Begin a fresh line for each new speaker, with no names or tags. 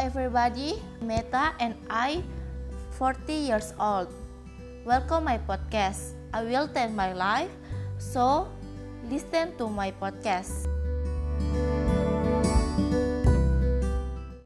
everybody, Meta and I 40 years old. Welcome my podcast. I will tell my life, so listen to my podcast.